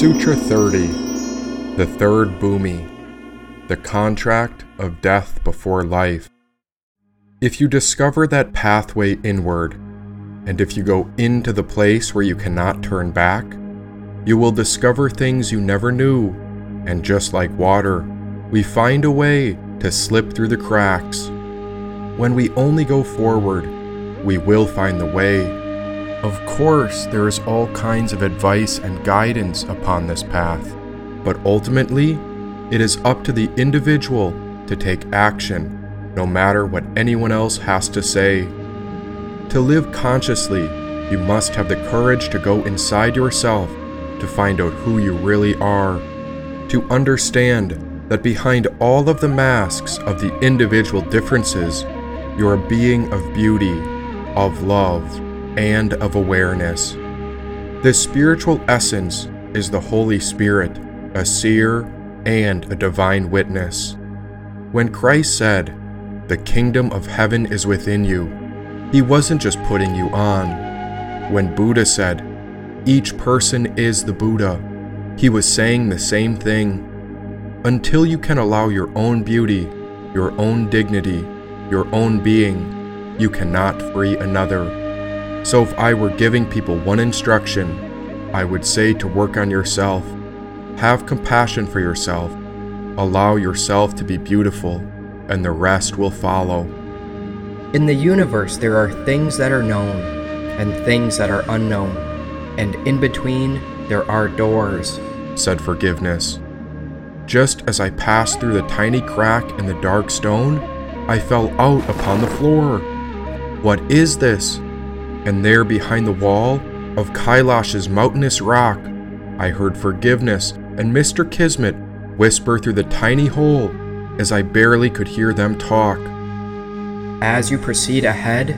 Sutra 30 The Third Bhumi The Contract of Death Before Life. If you discover that pathway inward, and if you go into the place where you cannot turn back, you will discover things you never knew, and just like water, we find a way to slip through the cracks. When we only go forward, we will find the way of course, there is all kinds of advice and guidance upon this path, but ultimately, it is up to the individual to take action, no matter what anyone else has to say. To live consciously, you must have the courage to go inside yourself to find out who you really are, to understand that behind all of the masks of the individual differences, you're a being of beauty, of love and of awareness. This spiritual essence is the Holy Spirit, a seer and a divine witness. When Christ said, The kingdom of heaven is within you, he wasn't just putting you on. When Buddha said, Each person is the Buddha, he was saying the same thing. Until you can allow your own beauty, your own dignity, your own being, you cannot free another. So, if I were giving people one instruction, I would say to work on yourself. Have compassion for yourself. Allow yourself to be beautiful, and the rest will follow. In the universe, there are things that are known and things that are unknown, and in between, there are doors, said Forgiveness. Just as I passed through the tiny crack in the dark stone, I fell out upon the floor. What is this? And there behind the wall of Kailash's mountainous rock, I heard forgiveness and Mr. Kismet whisper through the tiny hole as I barely could hear them talk. As you proceed ahead,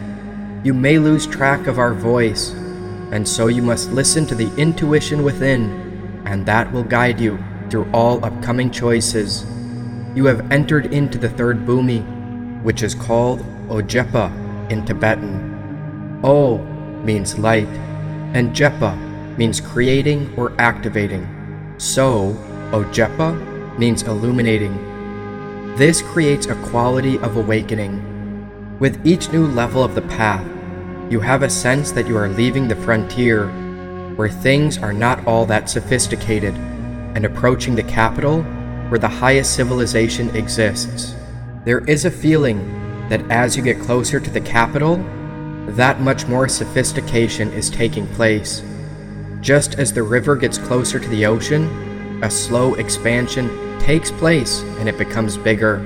you may lose track of our voice, and so you must listen to the intuition within, and that will guide you through all upcoming choices. You have entered into the third bhumi, which is called Ojepa in Tibetan. O means light, and Jepa means creating or activating. So, Ojepa means illuminating. This creates a quality of awakening. With each new level of the path, you have a sense that you are leaving the frontier, where things are not all that sophisticated, and approaching the capital, where the highest civilization exists. There is a feeling that as you get closer to the capital, that much more sophistication is taking place. Just as the river gets closer to the ocean, a slow expansion takes place and it becomes bigger.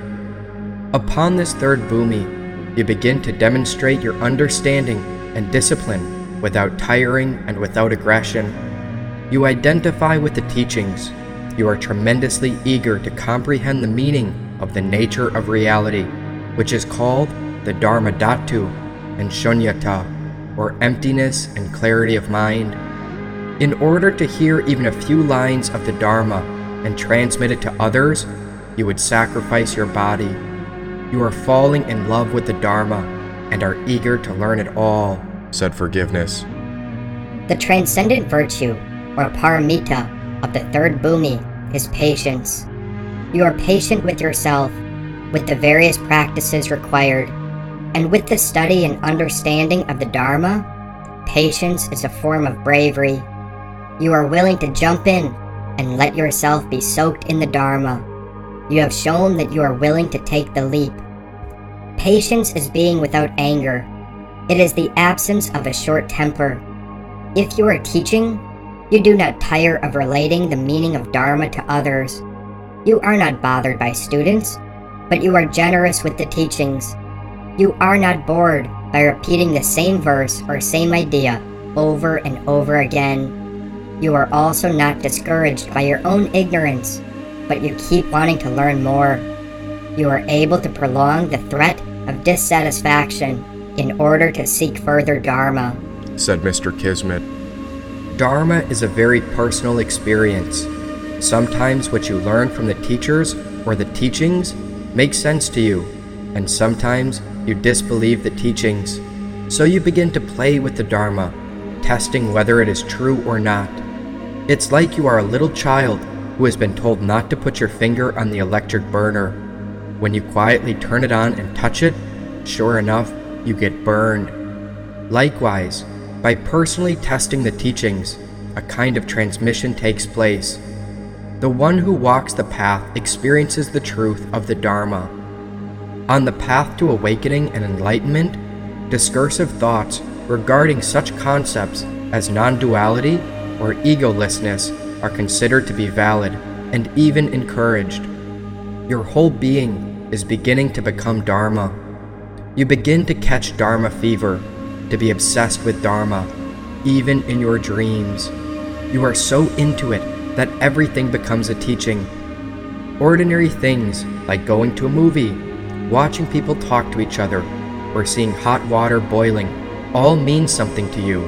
Upon this third bhumi, you begin to demonstrate your understanding and discipline without tiring and without aggression. You identify with the teachings. You are tremendously eager to comprehend the meaning of the nature of reality, which is called the Dharma Dhatu and shunyata, or emptiness and clarity of mind, in order to hear even a few lines of the Dharma and transmit it to others, you would sacrifice your body. You are falling in love with the Dharma and are eager to learn it all, said Forgiveness. The transcendent virtue, or paramita, of the third bhumi is patience. You are patient with yourself, with the various practices required and with the study and understanding of the Dharma, patience is a form of bravery. You are willing to jump in and let yourself be soaked in the Dharma. You have shown that you are willing to take the leap. Patience is being without anger. It is the absence of a short temper. If you are teaching, you do not tire of relating the meaning of Dharma to others. You are not bothered by students, but you are generous with the teachings you are not bored by repeating the same verse or same idea over and over again. You are also not discouraged by your own ignorance, but you keep wanting to learn more. You are able to prolong the threat of dissatisfaction in order to seek further Dharma, said Mr. Kismet. Dharma is a very personal experience. Sometimes what you learn from the teachers or the teachings makes sense to you, and sometimes you disbelieve the teachings. So you begin to play with the Dharma, testing whether it is true or not. It's like you are a little child who has been told not to put your finger on the electric burner. When you quietly turn it on and touch it, sure enough, you get burned. Likewise, by personally testing the teachings, a kind of transmission takes place. The one who walks the path experiences the truth of the Dharma. On the path to awakening and enlightenment, discursive thoughts regarding such concepts as non duality or egolessness are considered to be valid and even encouraged. Your whole being is beginning to become Dharma. You begin to catch Dharma fever, to be obsessed with Dharma, even in your dreams. You are so into it that everything becomes a teaching. Ordinary things like going to a movie, watching people talk to each other, or seeing hot water boiling all mean something to you.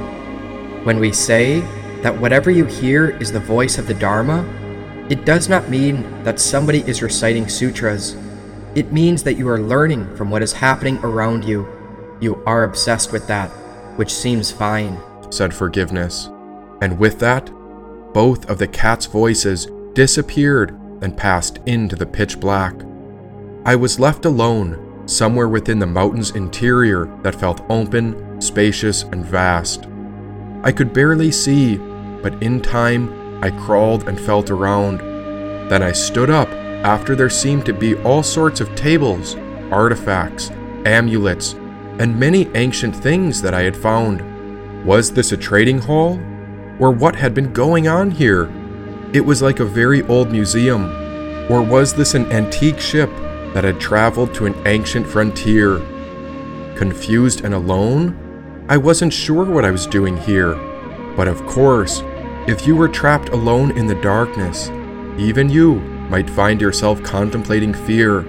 When we say that whatever you hear is the voice of the Dharma, it does not mean that somebody is reciting sutras. It means that you are learning from what is happening around you. You are obsessed with that, which seems fine, said Forgiveness. And with that, both of the cat's voices disappeared and passed into the pitch black. I was left alone, somewhere within the mountain's interior that felt open, spacious, and vast. I could barely see, but in time I crawled and felt around. Then I stood up after there seemed to be all sorts of tables, artifacts, amulets, and many ancient things that I had found. Was this a trading hall? Or what had been going on here? It was like a very old museum. Or was this an antique ship that had traveled to an ancient frontier? Confused and alone? I wasn't sure what I was doing here. But of course, if you were trapped alone in the darkness, even you might find yourself contemplating fear.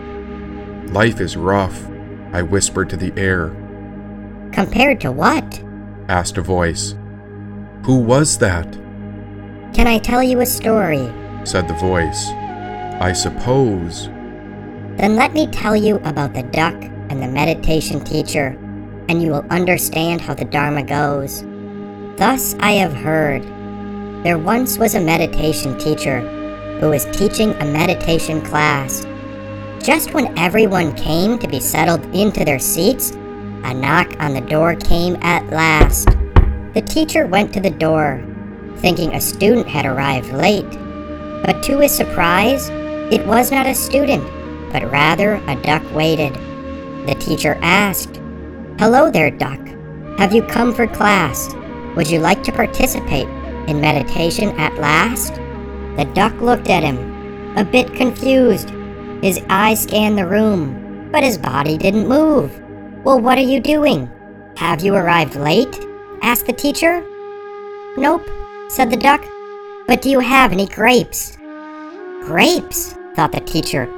Life is rough, I whispered to the air. Compared to what? asked a voice. Who was that? Can I tell you a story? said the voice. I suppose. Then let me tell you about the duck and the meditation teacher, and you will understand how the Dharma goes. Thus I have heard. There once was a meditation teacher who was teaching a meditation class. Just when everyone came to be settled into their seats, a knock on the door came at last. The teacher went to the door, thinking a student had arrived late. But to his surprise, it was not a student, but rather a duck waited. The teacher asked, Hello there, duck. Have you come for class? Would you like to participate in meditation at last? The duck looked at him, a bit confused. His eyes scanned the room, but his body didn't move. Well, what are you doing? Have you arrived late? asked the teacher. Nope, said the duck. But do you have any grapes? Grapes, thought the teacher.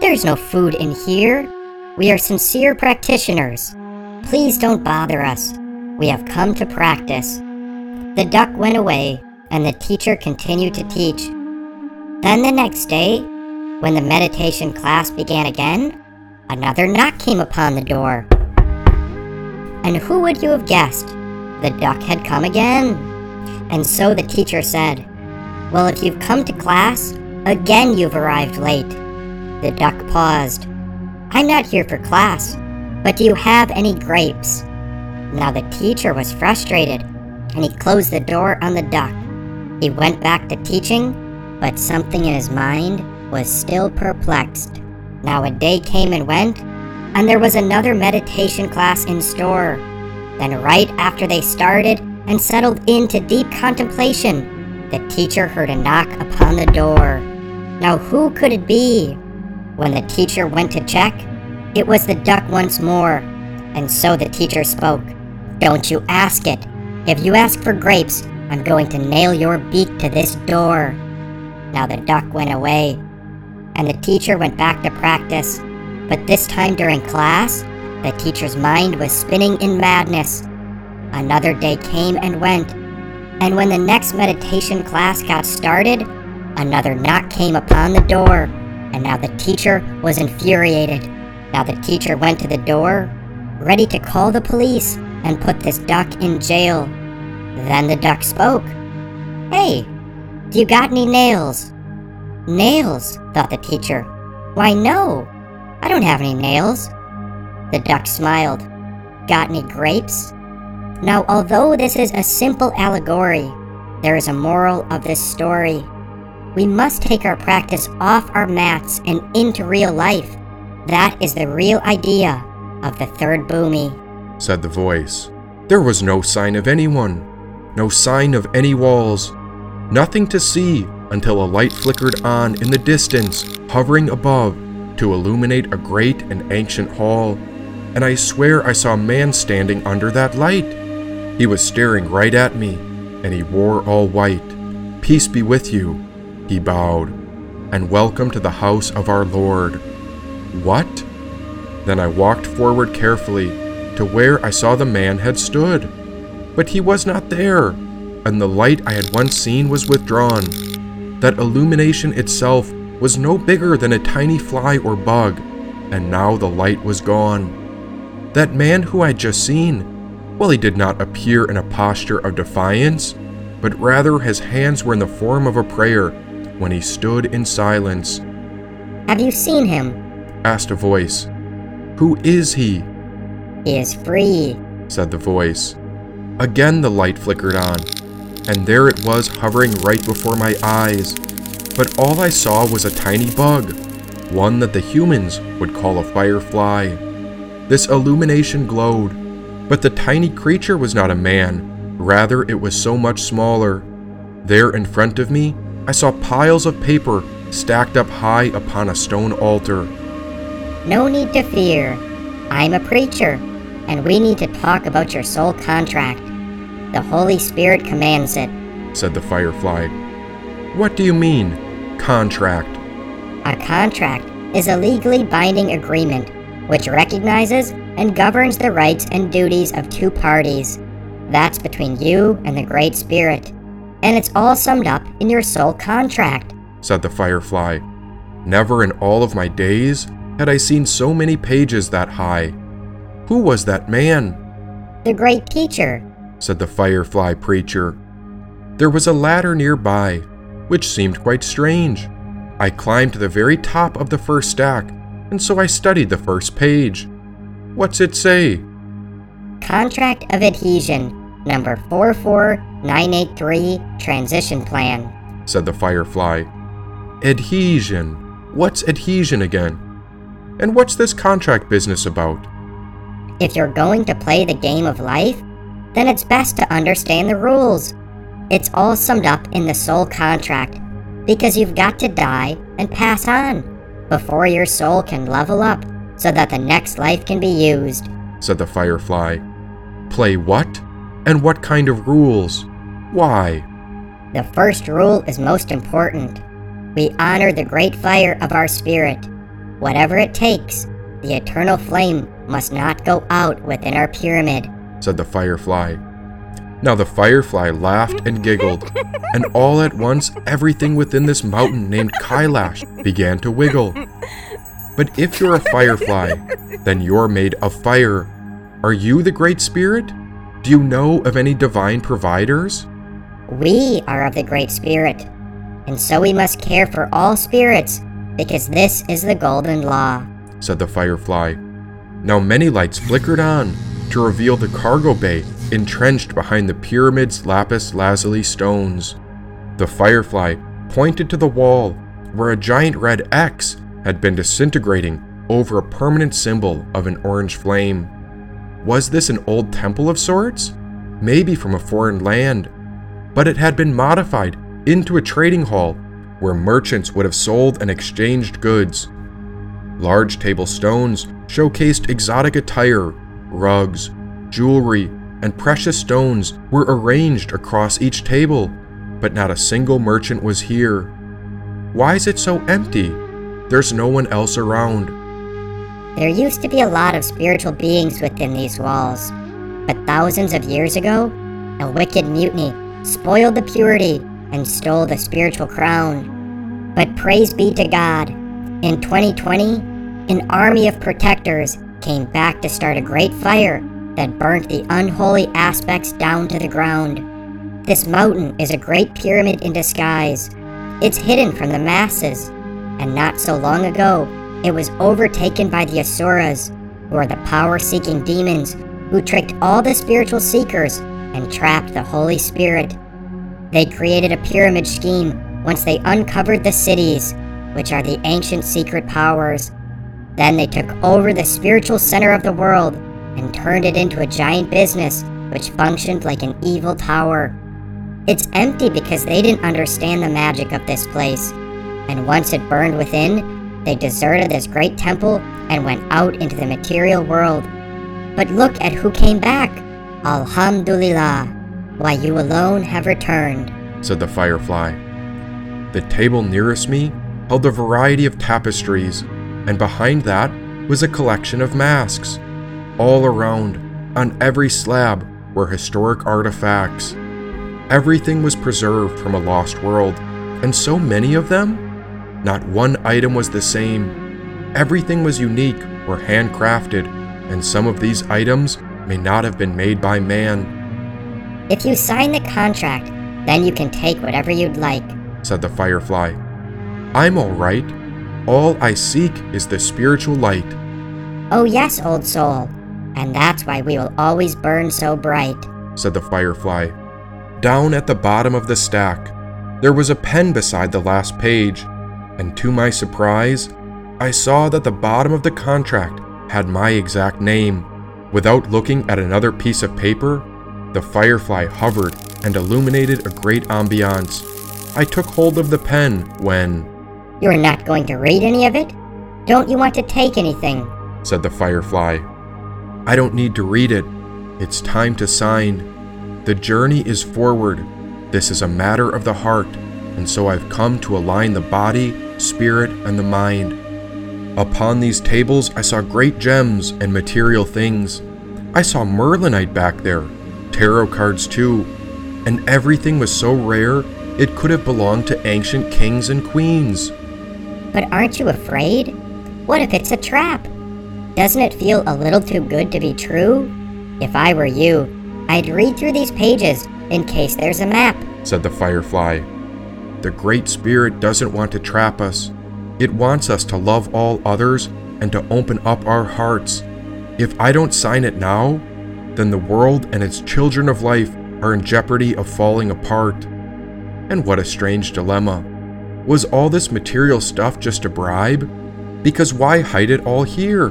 There's no food in here. We are sincere practitioners. Please don't bother us. We have come to practice. The duck went away, and the teacher continued to teach. Then the next day, when the meditation class began again, another knock came upon the door. And who would you have guessed? The duck had come again. And so the teacher said, Well, if you've come to class, again you've arrived late. The duck paused. I'm not here for class, but do you have any grapes? Now the teacher was frustrated, and he closed the door on the duck. He went back to teaching, but something in his mind was still perplexed. Now a day came and went, and there was another meditation class in store. Then, right after they started and settled into deep contemplation, the teacher heard a knock upon the door. Now, who could it be? When the teacher went to check, it was the duck once more, and so the teacher spoke. Don't you ask it. If you ask for grapes, I'm going to nail your beak to this door. Now the duck went away, and the teacher went back to practice. But this time during class, the teacher's mind was spinning in madness. Another day came and went, and when the next meditation class got started, another knock came upon the door, and now the teacher was infuriated. Now the teacher went to the door, ready to call the police, and put this duck in jail. Then the duck spoke. Hey, do you got any nails? Nails, thought the teacher. Why, no, I don't have any nails. The duck smiled. Got any grapes? Now, although this is a simple allegory, there is a moral of this story. We must take our practice off our mats and into real life. That is the real idea of the third bhumi, said the voice. There was no sign of anyone, no sign of any walls, nothing to see until a light flickered on in the distance, hovering above to illuminate a great and ancient hall. And I swear I saw a man standing under that light. He was staring right at me, and he wore all white. Peace be with you, he bowed, and welcome to the house of our Lord. What? Then I walked forward carefully to where I saw the man had stood. But he was not there, and the light I had once seen was withdrawn. That illumination itself was no bigger than a tiny fly or bug, and now the light was gone. That man who I had just seen, well, he did not appear in a posture of defiance, but rather his hands were in the form of a prayer when he stood in silence. Have you seen him? asked a voice. Who is he? He is free, said the voice. Again the light flickered on, and there it was hovering right before my eyes. But all I saw was a tiny bug, one that the humans would call a firefly. This illumination glowed, but the tiny creature was not a man, rather, it was so much smaller. There in front of me, I saw piles of paper stacked up high upon a stone altar. No need to fear. I'm a preacher, and we need to talk about your soul contract. The Holy Spirit commands it, said the firefly. What do you mean, contract? A contract is a legally binding agreement which recognizes and governs the rights and duties of two parties. That's between you and the Great Spirit, and it's all summed up in your soul contract, said the firefly. Never in all of my days had I seen so many pages that high. Who was that man? The great teacher, said the firefly preacher. There was a ladder nearby, which seemed quite strange. I climbed to the very top of the first stack, and so I studied the first page. What's it say? Contract of Adhesion, number 44983, Transition Plan, said the firefly. Adhesion. What's adhesion again? And what's this contract business about? If you're going to play the game of life, then it's best to understand the rules. It's all summed up in the soul contract, because you've got to die and pass on before your soul can level up so that the next life can be used, said the firefly. Play what? And what kind of rules? Why? The first rule is most important. We honor the great fire of our spirit Whatever it takes, the eternal flame must not go out within our pyramid, said the firefly. Now the firefly laughed and giggled, and all at once everything within this mountain named Kailash began to wiggle. But if you're a firefly, then you're made of fire. Are you the Great Spirit? Do you know of any divine providers? We are of the Great Spirit, and so we must care for all spirits because this is the golden law, said the firefly. Now many lights flickered on to reveal the cargo bay entrenched behind the pyramid's lapis lazuli stones. The firefly pointed to the wall where a giant red X had been disintegrating over a permanent symbol of an orange flame. Was this an old temple of sorts? Maybe from a foreign land, but it had been modified into a trading hall where merchants would have sold and exchanged goods. Large table stones showcased exotic attire, rugs, jewelry, and precious stones were arranged across each table, but not a single merchant was here. Why is it so empty? There's no one else around. There used to be a lot of spiritual beings within these walls, but thousands of years ago, a wicked mutiny spoiled the purity and stole the spiritual crown. But praise be to God, in 2020, an army of protectors came back to start a great fire that burnt the unholy aspects down to the ground. This mountain is a great pyramid in disguise. It's hidden from the masses, and not so long ago, it was overtaken by the Asuras, who are the power seeking demons who tricked all the spiritual seekers and trapped the Holy Spirit. They created a pyramid scheme once they uncovered the siddhis, which are the ancient secret powers. Then they took over the spiritual center of the world and turned it into a giant business which functioned like an evil tower. It's empty because they didn't understand the magic of this place, and once it burned within, they deserted this great temple and went out into the material world. But look at who came back. Alhamdulillah. Why you alone have returned, said the firefly. The table nearest me held a variety of tapestries, and behind that was a collection of masks. All around, on every slab, were historic artifacts. Everything was preserved from a lost world, and so many of them? Not one item was the same. Everything was unique or handcrafted, and some of these items may not have been made by man. If you sign the contract, then you can take whatever you'd like, said the firefly. I'm all right. All I seek is the spiritual light. Oh, yes, old soul. And that's why we will always burn so bright, said the firefly. Down at the bottom of the stack, there was a pen beside the last page, and to my surprise, I saw that the bottom of the contract had my exact name. Without looking at another piece of paper, the firefly hovered and illuminated a great ambiance. I took hold of the pen when. You're not going to read any of it? Don't you want to take anything? said the firefly. I don't need to read it. It's time to sign. The journey is forward. This is a matter of the heart, and so I've come to align the body, spirit, and the mind. Upon these tables, I saw great gems and material things. I saw Merlinite back there, tarot cards too, and everything was so rare it could have belonged to ancient kings and queens. But aren't you afraid? What if it's a trap? Doesn't it feel a little too good to be true? If I were you, I'd read through these pages in case there's a map, said the firefly. The Great Spirit doesn't want to trap us. It wants us to love all others and to open up our hearts. If I don't sign it now, then the world and its children of life are in jeopardy of falling apart. And what a strange dilemma. Was all this material stuff just a bribe? Because why hide it all here?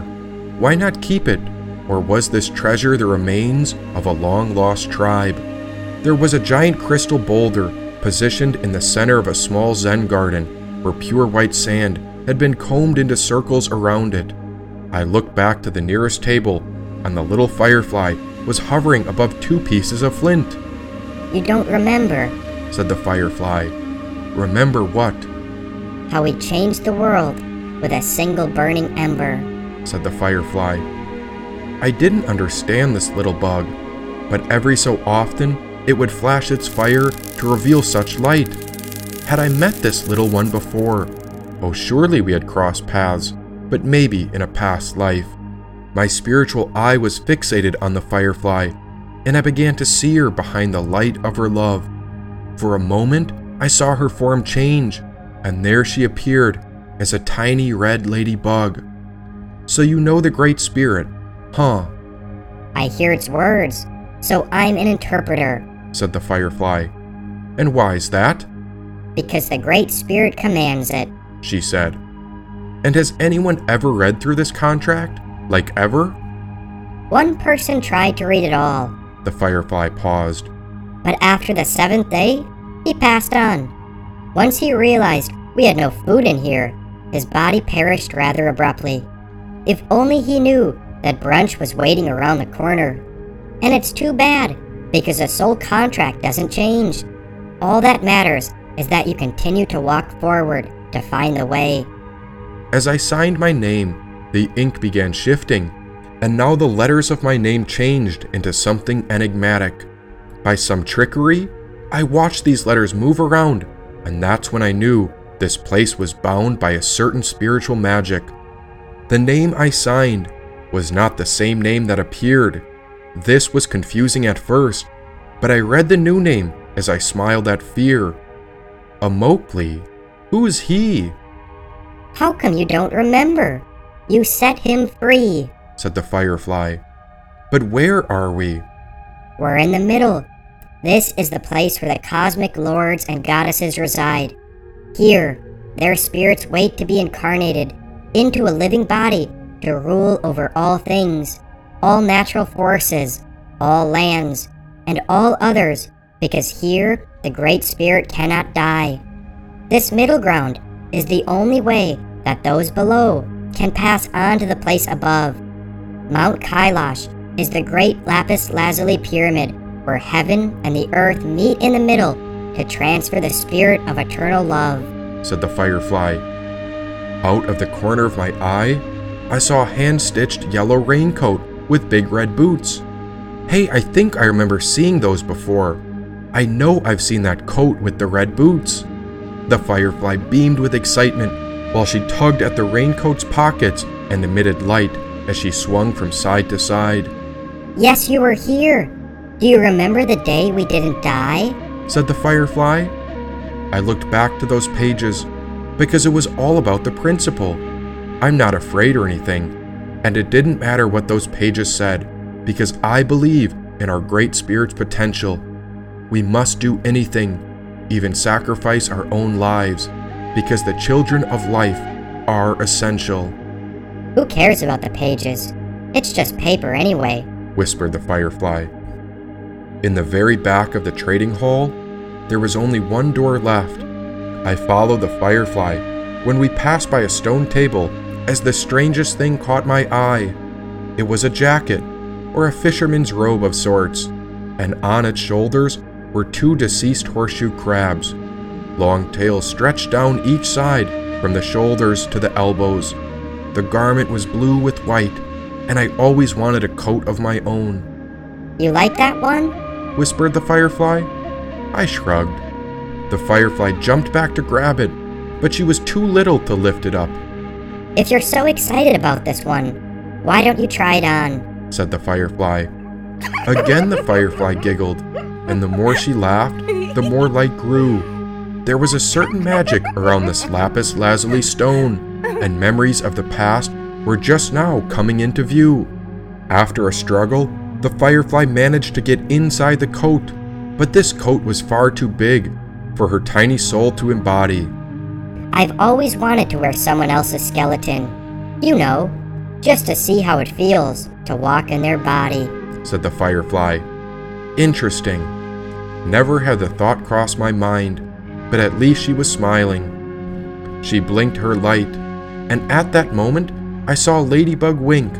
Why not keep it or was this treasure the remains of a long lost tribe? There was a giant crystal boulder positioned in the center of a small Zen garden where pure white sand had been combed into circles around it. I looked back to the nearest table, and the little firefly was hovering above two pieces of flint. You don't remember, said the firefly. Remember what? How we changed the world with a single burning ember, said the firefly. I didn't understand this little bug, but every so often it would flash its fire to reveal such light. Had I met this little one before? Oh, surely we had crossed paths, but maybe in a past life. My spiritual eye was fixated on the firefly, and I began to see her behind the light of her love. For a moment, I saw her form change, and there she appeared as a tiny red ladybug. So you know the Great Spirit, Huh. I hear its words, so I'm an interpreter, said the firefly. And why's that? Because the Great Spirit commands it, she said. And has anyone ever read through this contract? Like ever? One person tried to read it all. The firefly paused. But after the seventh day, he passed on. Once he realized we had no food in here, his body perished rather abruptly. If only he knew that brunch was waiting around the corner. And it's too bad, because a soul contract doesn't change. All that matters is that you continue to walk forward to find the way. As I signed my name, the ink began shifting, and now the letters of my name changed into something enigmatic. By some trickery, I watched these letters move around, and that's when I knew this place was bound by a certain spiritual magic. The name I signed was not the same name that appeared. This was confusing at first, but I read the new name as I smiled at fear. A Mowgli? Who is he? How come you don't remember? You set him free. said the firefly. But where are we? We're in the middle. This is the place where the cosmic lords and goddesses reside. Here, their spirits wait to be incarnated into a living body to rule over all things, all natural forces, all lands, and all others, because here the Great Spirit cannot die. This middle ground is the only way that those below can pass on to the place above. Mount Kailash is the great lapis lazuli pyramid where heaven and the earth meet in the middle to transfer the spirit of eternal love, said the firefly. Out of the corner of my eye, I saw a hand stitched yellow raincoat with big red boots. Hey, I think I remember seeing those before. I know I've seen that coat with the red boots. The firefly beamed with excitement while she tugged at the raincoat's pockets and emitted light as she swung from side to side. Yes, you were here. Do you remember the day we didn't die? said the firefly. I looked back to those pages because it was all about the principle. I'm not afraid or anything, and it didn't matter what those pages said because I believe in our great spirit's potential. We must do anything, even sacrifice our own lives, because the children of life are essential, Who cares about the pages? It's just paper anyway. whispered the firefly. In the very back of the trading hall, there was only one door left. I followed the firefly when we passed by a stone table as the strangest thing caught my eye. It was a jacket, or a fisherman's robe of sorts, and on its shoulders were two deceased horseshoe crabs. Long tails stretched down each side from the shoulders to the elbows. The garment was blue with white, and I always wanted a coat of my own You like that one? whispered the firefly. I shrugged. The firefly jumped back to grab it, but she was too little to lift it up, If you're so excited about this one, why don't you try it on? said the firefly. Again, the firefly giggled, and the more she laughed, the more light grew. There was a certain magic around this lapis lazuli stone, and memories of the past were just now coming into view. After a struggle, the firefly managed to get inside the coat, but this coat was far too big for her tiny soul to embody. I've always wanted to wear someone else's skeleton. You know, just to see how it feels to walk in their body. said the firefly. Interesting. Never had the thought crossed my mind, but at least she was smiling. She blinked her light, and at that moment, I saw Ladybug wink.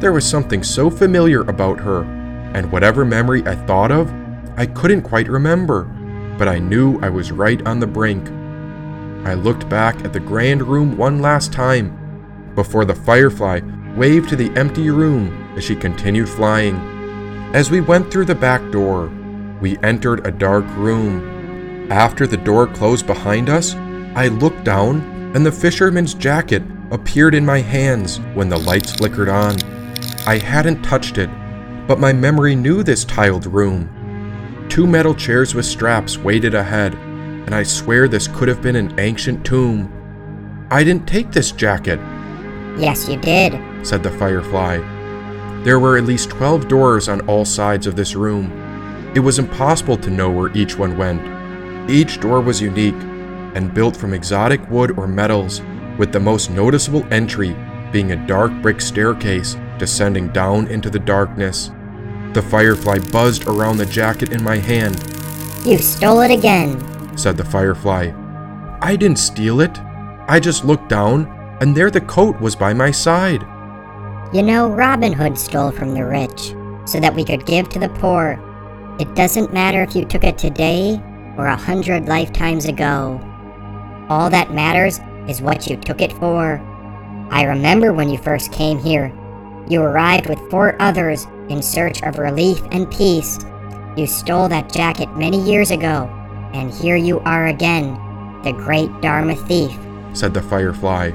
There was something so familiar about her, and whatever memory I thought of, I couldn't quite remember, but I knew I was right on the brink. I looked back at the grand room one last time before the firefly waved to the empty room as she continued flying. As we went through the back door, we entered a dark room. After the door closed behind us, I looked down and the fisherman's jacket appeared in my hands when the lights flickered on. I hadn't touched it, but my memory knew this tiled room. Two metal chairs with straps waited ahead, and I swear this could have been an ancient tomb. I didn't take this jacket, Yes, you did. said the firefly. There were at least 12 doors on all sides of this room. It was impossible to know where each one went. Each door was unique and built from exotic wood or metals, with the most noticeable entry being a dark brick staircase descending down into the darkness. The firefly buzzed around the jacket in my hand, You stole it again. said the firefly. I didn't steal it. I just looked down, and there the coat was by my side. You know, Robin Hood stole from the rich so that we could give to the poor. It doesn't matter if you took it today or a hundred lifetimes ago. All that matters is what you took it for. I remember when you first came here. You arrived with four others in search of relief and peace. You stole that jacket many years ago, and here you are again, the great Dharma thief. said the firefly.